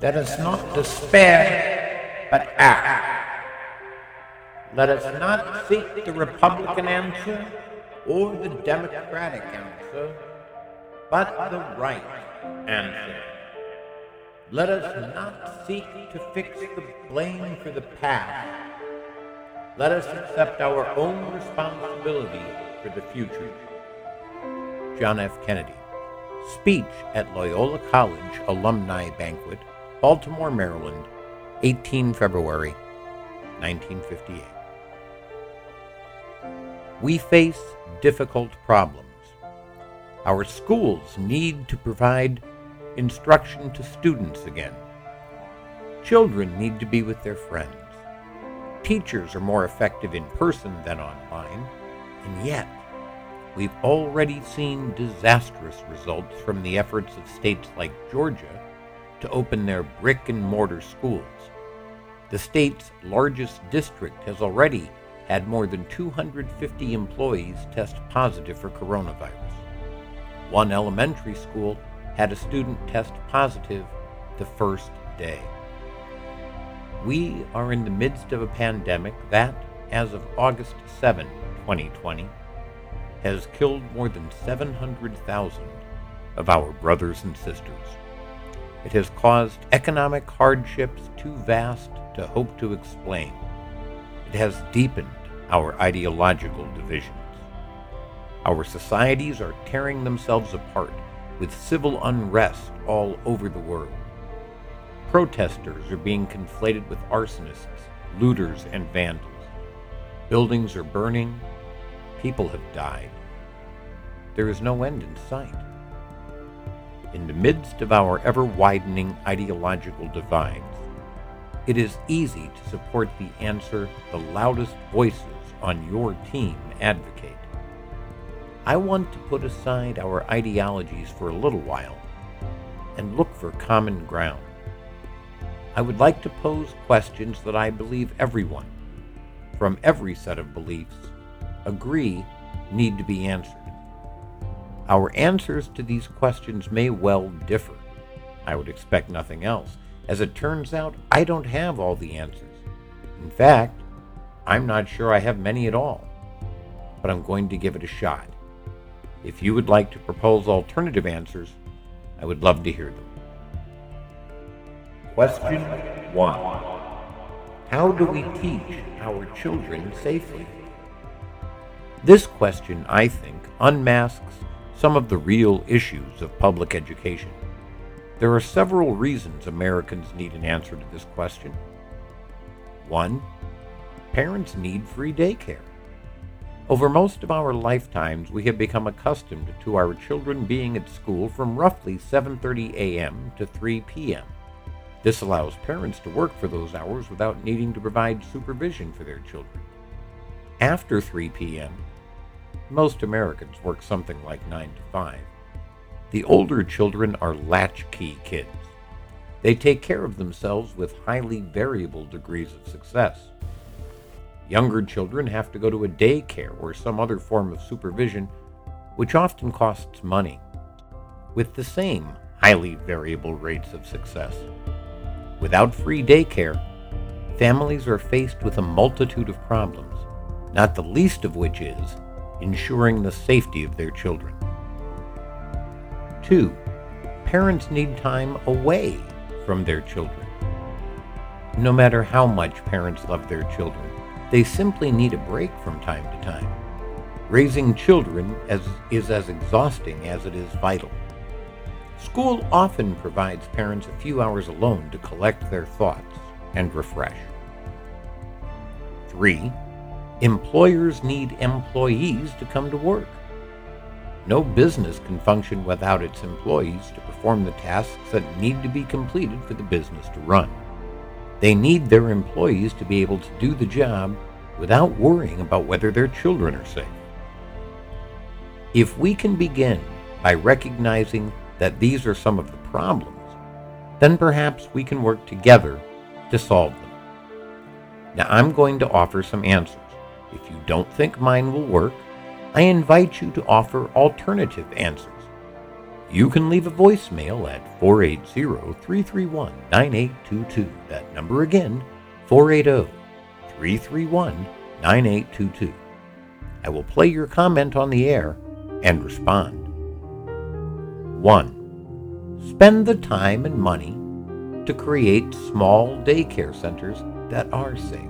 Let us not despair, but act. Let us not seek the Republican answer or the Democratic answer, but the right answer. Let us not seek to fix the blame for the past. Let us accept our own responsibility for the future. John F. Kennedy. Speech at Loyola College Alumni Banquet, Baltimore, Maryland, 18 February 1958. We face difficult problems. Our schools need to provide instruction to students again. Children need to be with their friends. Teachers are more effective in person than online, and yet we've already seen disastrous results from the efforts of states like Georgia to open their brick and mortar schools. The state's largest district has already had more than 250 employees test positive for coronavirus. One elementary school had a student test positive the first day. We are in the midst of a pandemic that, as of August 7, 2020, has killed more than 700,000 of our brothers and sisters. It has caused economic hardships too vast to hope to explain. It has deepened our ideological divisions. Our societies are tearing themselves apart with civil unrest all over the world. Protesters are being conflated with arsonists, looters, and vandals. Buildings are burning. People have died. There is no end in sight. In the midst of our ever widening ideological divides, it is easy to support the answer the loudest voices on your team advocate. I want to put aside our ideologies for a little while and look for common ground. I would like to pose questions that I believe everyone, from every set of beliefs, agree need to be answered. Our answers to these questions may well differ. I would expect nothing else. As it turns out, I don't have all the answers. In fact, I'm not sure I have many at all. But I'm going to give it a shot. If you would like to propose alternative answers, I would love to hear them. Question 1 How do we teach our children safely? This question, I think, unmasks some of the real issues of public education. There are several reasons Americans need an answer to this question. One, parents need free daycare. Over most of our lifetimes, we have become accustomed to our children being at school from roughly 7:30 a.m. to 3 p.m. This allows parents to work for those hours without needing to provide supervision for their children. After 3 p.m., most Americans work something like 9 to 5. The older children are latchkey kids. They take care of themselves with highly variable degrees of success. Younger children have to go to a daycare or some other form of supervision, which often costs money, with the same highly variable rates of success. Without free daycare, families are faced with a multitude of problems, not the least of which is ensuring the safety of their children. 2. Parents need time away from their children. No matter how much parents love their children, they simply need a break from time to time. Raising children as, is as exhausting as it is vital. School often provides parents a few hours alone to collect their thoughts and refresh. 3. Employers need employees to come to work. No business can function without its employees to perform the tasks that need to be completed for the business to run. They need their employees to be able to do the job without worrying about whether their children are safe. If we can begin by recognizing that these are some of the problems, then perhaps we can work together to solve them. Now I'm going to offer some answers. If you don't think mine will work, I invite you to offer alternative answers. you can leave a voicemail at 480-331-9822. That number again, 480-331-9822. I will play your comment on the air and respond. 1. Spend the time and money to create small daycare centers that are safe.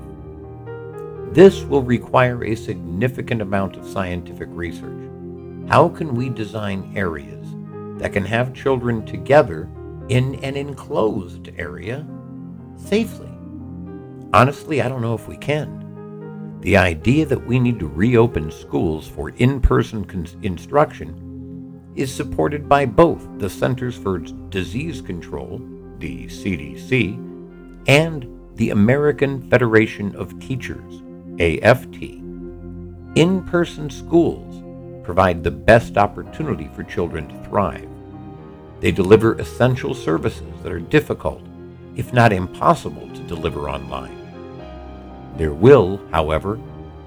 This will require a significant amount of scientific research. How can we design areas that can have children together in an enclosed area safely? Honestly, I don't know if we can. The idea that we need to reopen schools for in person instruction is supported by both the Centers for Disease Control, the CDC, and the American Federation of Teachers, AFT. In person schools provide the best opportunity for children to thrive. They deliver essential services that are difficult, if not impossible, to deliver online. There will, however,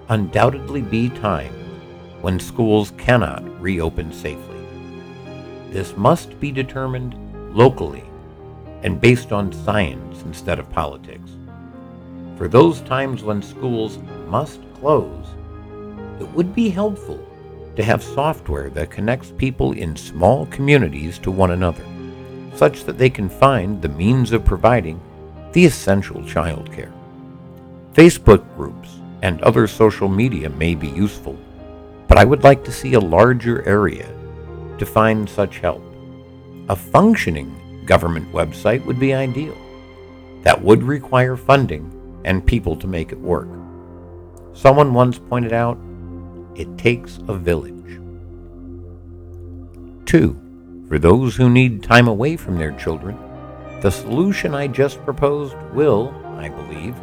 undoubtedly be times when schools cannot reopen safely. This must be determined locally and based on science instead of politics. For those times when schools must close, it would be helpful to have software that connects people in small communities to one another, such that they can find the means of providing the essential childcare. Facebook groups and other social media may be useful, but I would like to see a larger area to find such help. A functioning government website would be ideal. That would require funding and people to make it work. Someone once pointed out, it takes a village. Two, for those who need time away from their children, the solution I just proposed will, I believe,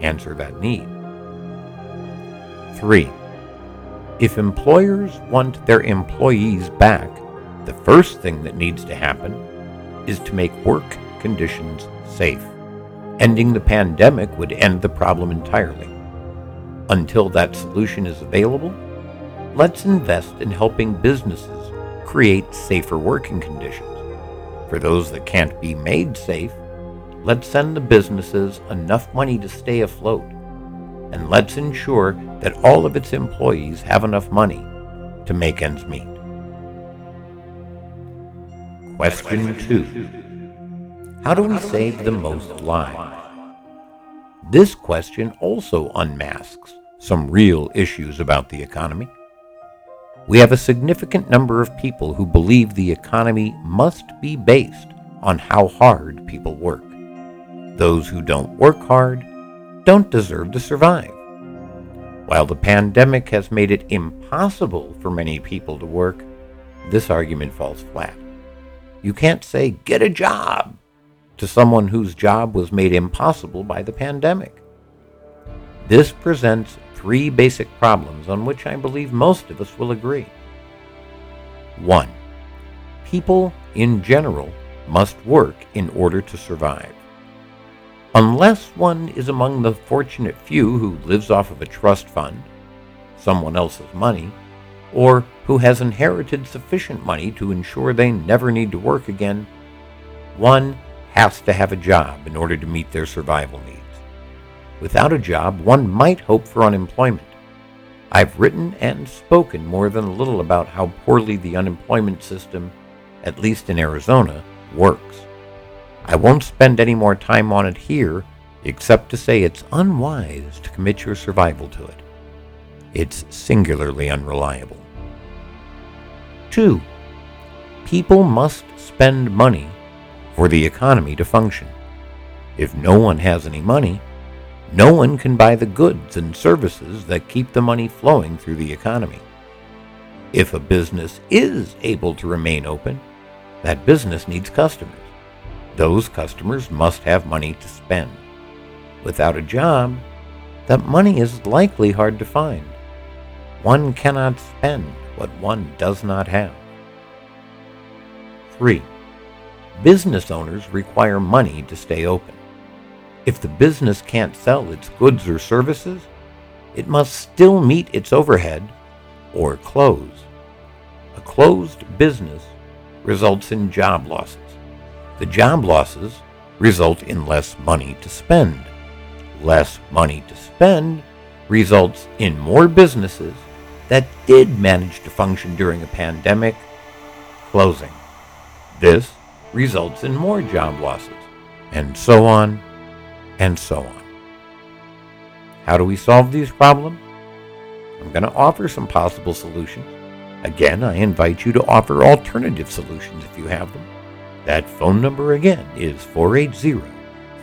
answer that need. 3. If employers want their employees back, the first thing that needs to happen is to make work conditions safe. Ending the pandemic would end the problem entirely. Until that solution is available, let's invest in helping businesses create safer working conditions. For those that can't be made safe, Let's send the businesses enough money to stay afloat. And let's ensure that all of its employees have enough money to make ends meet. Question 2. How do we save the most lives? This question also unmasks some real issues about the economy. We have a significant number of people who believe the economy must be based on how hard people work. Those who don't work hard don't deserve to survive. While the pandemic has made it impossible for many people to work, this argument falls flat. You can't say, get a job, to someone whose job was made impossible by the pandemic. This presents three basic problems on which I believe most of us will agree. One, people in general must work in order to survive. Unless one is among the fortunate few who lives off of a trust fund, someone else's money, or who has inherited sufficient money to ensure they never need to work again, one has to have a job in order to meet their survival needs. Without a job, one might hope for unemployment. I've written and spoken more than a little about how poorly the unemployment system, at least in Arizona, works. I won't spend any more time on it here, except to say it's unwise to commit your survival to it. It's singularly unreliable. 2. People must spend money for the economy to function. If no one has any money, no one can buy the goods and services that keep the money flowing through the economy. If a business is able to remain open, that business needs customers. Those customers must have money to spend. Without a job, that money is likely hard to find. One cannot spend what one does not have. 3. Business owners require money to stay open. If the business can't sell its goods or services, it must still meet its overhead or close. A closed business results in job losses. The job losses result in less money to spend. Less money to spend results in more businesses that did manage to function during a pandemic closing. This results in more job losses, and so on and so on. How do we solve these problems? I'm going to offer some possible solutions. Again, I invite you to offer alternative solutions if you have them. That phone number again is 480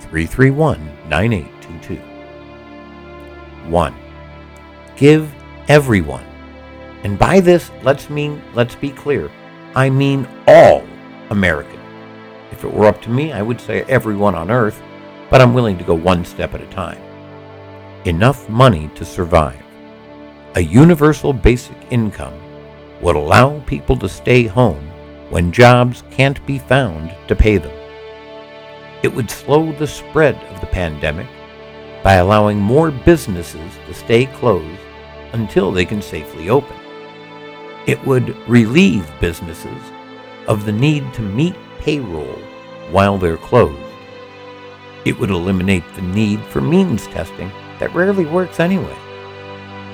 331 9822. 1. Give everyone. And by this, let's mean let's be clear. I mean all Americans. If it were up to me, I would say everyone on earth, but I'm willing to go one step at a time. Enough money to survive. A universal basic income would allow people to stay home when jobs can't be found to pay them. It would slow the spread of the pandemic by allowing more businesses to stay closed until they can safely open. It would relieve businesses of the need to meet payroll while they're closed. It would eliminate the need for means testing that rarely works anyway.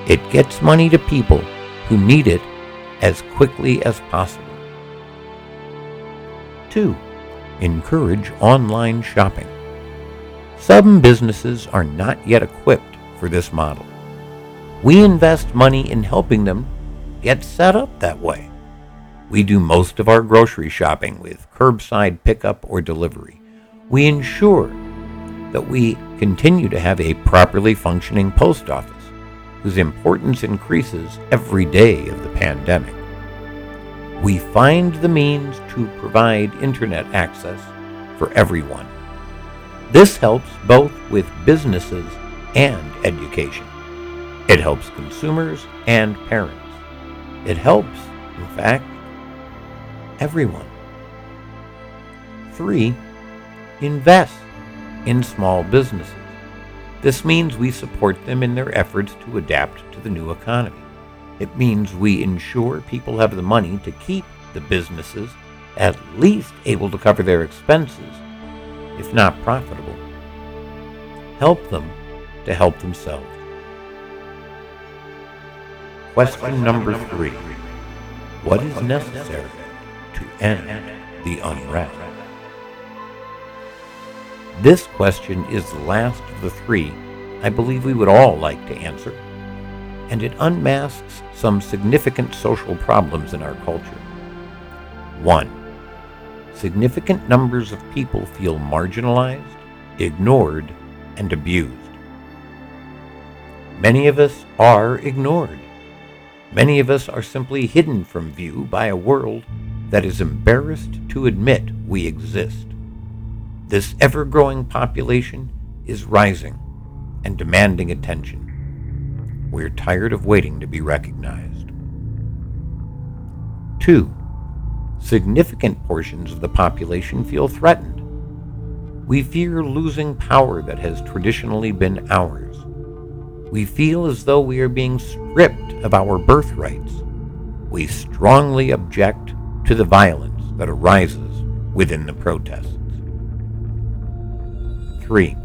It gets money to people who need it as quickly as possible. 2. Encourage online shopping. Some businesses are not yet equipped for this model. We invest money in helping them get set up that way. We do most of our grocery shopping with curbside pickup or delivery. We ensure that we continue to have a properly functioning post office whose importance increases every day of the pandemic. We find the means to provide internet access for everyone. This helps both with businesses and education. It helps consumers and parents. It helps, in fact, everyone. 3. Invest in small businesses. This means we support them in their efforts to adapt to the new economy. It means we ensure people have the money to keep the businesses at least able to cover their expenses, if not profitable. Help them to help themselves. Question number three. What is necessary to end the unrest? This question is the last of the three I believe we would all like to answer, and it unmasks some significant social problems in our culture. 1. Significant numbers of people feel marginalized, ignored, and abused. Many of us are ignored. Many of us are simply hidden from view by a world that is embarrassed to admit we exist. This ever growing population is rising and demanding attention. We're tired of waiting to be recognized. 2. Significant portions of the population feel threatened. We fear losing power that has traditionally been ours. We feel as though we are being stripped of our birthrights. We strongly object to the violence that arises within the protests. 3.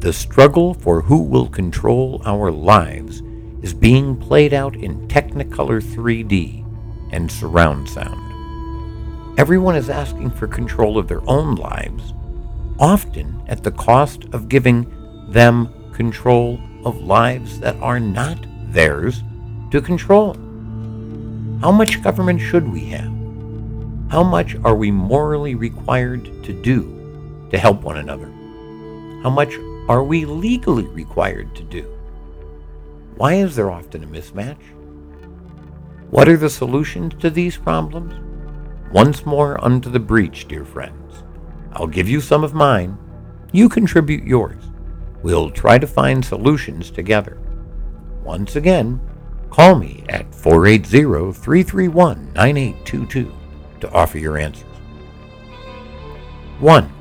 The struggle for who will control our lives is being played out in Technicolor 3D and surround sound. Everyone is asking for control of their own lives, often at the cost of giving them control of lives that are not theirs to control. How much government should we have? How much are we morally required to do to help one another? How much are we legally required to do? Why is there often a mismatch? What are the solutions to these problems? Once more unto the breach, dear friends. I'll give you some of mine. You contribute yours. We'll try to find solutions together. Once again, call me at 480 331 9822 to offer your answers. 1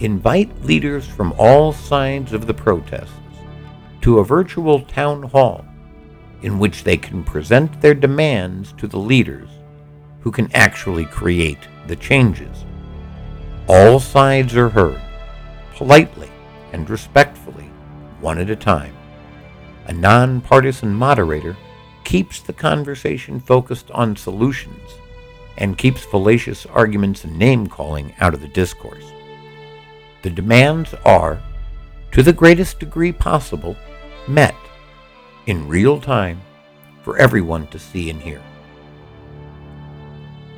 invite leaders from all sides of the protests to a virtual town hall in which they can present their demands to the leaders who can actually create the changes. All sides are heard, politely and respectfully, one at a time. A nonpartisan moderator keeps the conversation focused on solutions and keeps fallacious arguments and name calling out of the discourse. The demands are, to the greatest degree possible, met in real time for everyone to see and hear.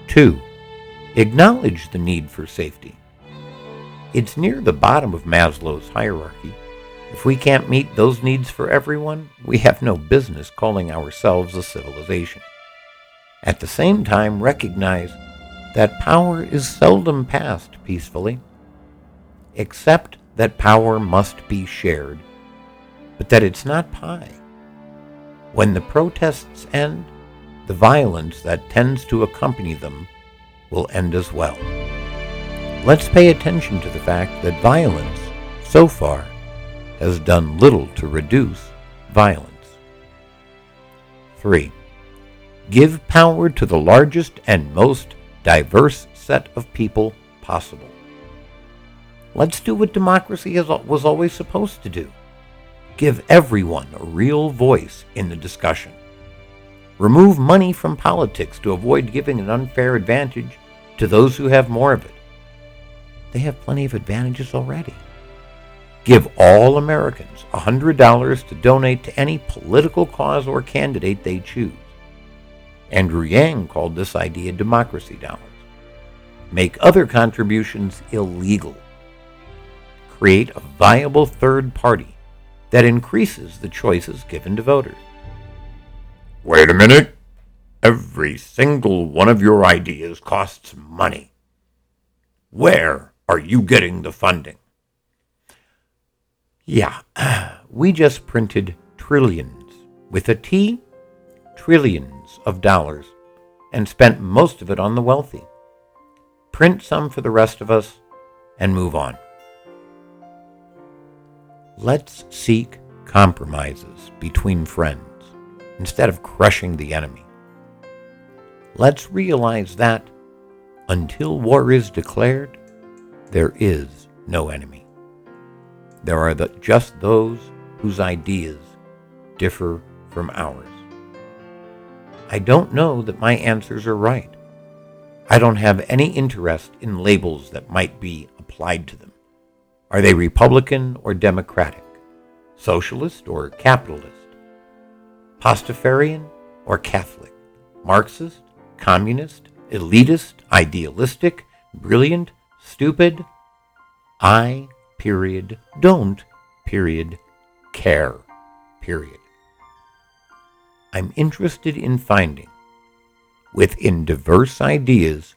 2. Acknowledge the need for safety. It's near the bottom of Maslow's hierarchy. If we can't meet those needs for everyone, we have no business calling ourselves a civilization. At the same time, recognize that power is seldom passed peacefully, except that power must be shared, but that it's not pie. When the protests end, the violence that tends to accompany them will end as well. Let's pay attention to the fact that violence, so far, has done little to reduce violence. 3. Give power to the largest and most diverse set of people possible. Let's do what democracy was always supposed to do give everyone a real voice in the discussion. Remove money from politics to avoid giving an unfair advantage to those who have more of it. They have plenty of advantages already. Give all Americans $100 to donate to any political cause or candidate they choose. Andrew Yang called this idea democracy dollars. Make other contributions illegal. Create a viable third party that increases the choices given to voters. Wait a minute. Every single one of your ideas costs money. Where are you getting the funding? Yeah, we just printed trillions, with a T, trillions of dollars, and spent most of it on the wealthy. Print some for the rest of us and move on. Let's seek compromises between friends instead of crushing the enemy. Let's realize that until war is declared, there is no enemy. There are the, just those whose ideas differ from ours. I don't know that my answers are right. I don't have any interest in labels that might be applied to them. Are they Republican or Democratic? Socialist or capitalist? Pastafarian or Catholic? Marxist? Communist? Elitist? Idealistic? Brilliant? stupid. I, period, don't, period, care, period. I'm interested in finding, within diverse ideas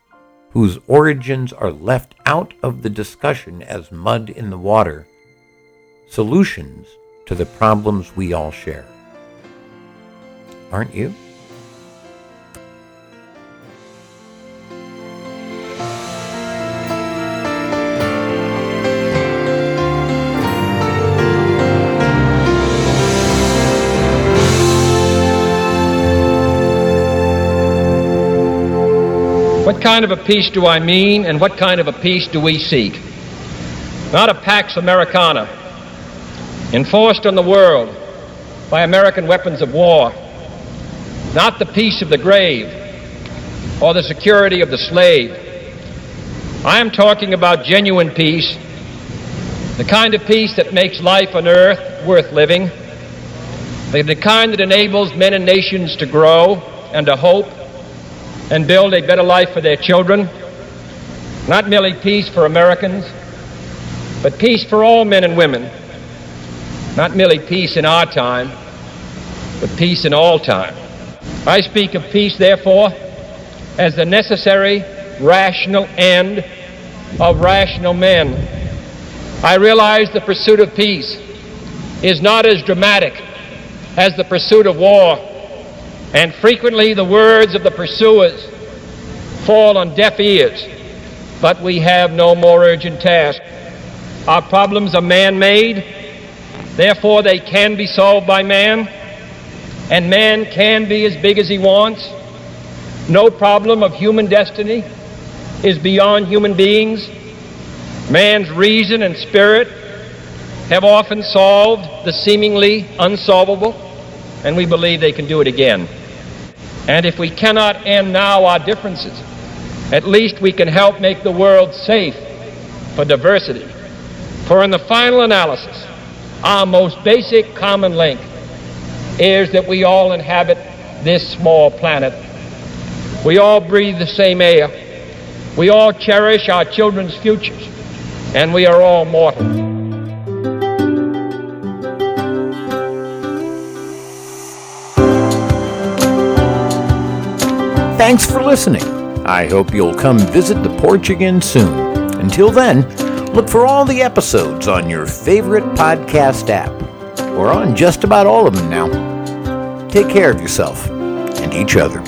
whose origins are left out of the discussion as mud in the water, solutions to the problems we all share. Aren't you? Kind of a peace do I mean, and what kind of a peace do we seek? Not a Pax Americana, enforced on the world by American weapons of war, not the peace of the grave or the security of the slave. I am talking about genuine peace, the kind of peace that makes life on earth worth living, the kind that enables men and nations to grow and to hope and build a better life for their children. Not merely peace for Americans, but peace for all men and women. Not merely peace in our time, but peace in all time. I speak of peace, therefore, as the necessary, rational end of rational men. I realize the pursuit of peace is not as dramatic as the pursuit of war and frequently the words of the pursuers fall on deaf ears. But we have no more urgent task. Our problems are man made, therefore, they can be solved by man, and man can be as big as he wants. No problem of human destiny is beyond human beings. Man's reason and spirit have often solved the seemingly unsolvable, and we believe they can do it again. And if we cannot end now our differences, at least we can help make the world safe for diversity. For in the final analysis, our most basic common link is that we all inhabit this small planet. We all breathe the same air. We all cherish our children's futures. And we are all mortal. Thanks for listening. I hope you'll come visit the porch again soon. Until then, look for all the episodes on your favorite podcast app. We're on just about all of them now. Take care of yourself and each other.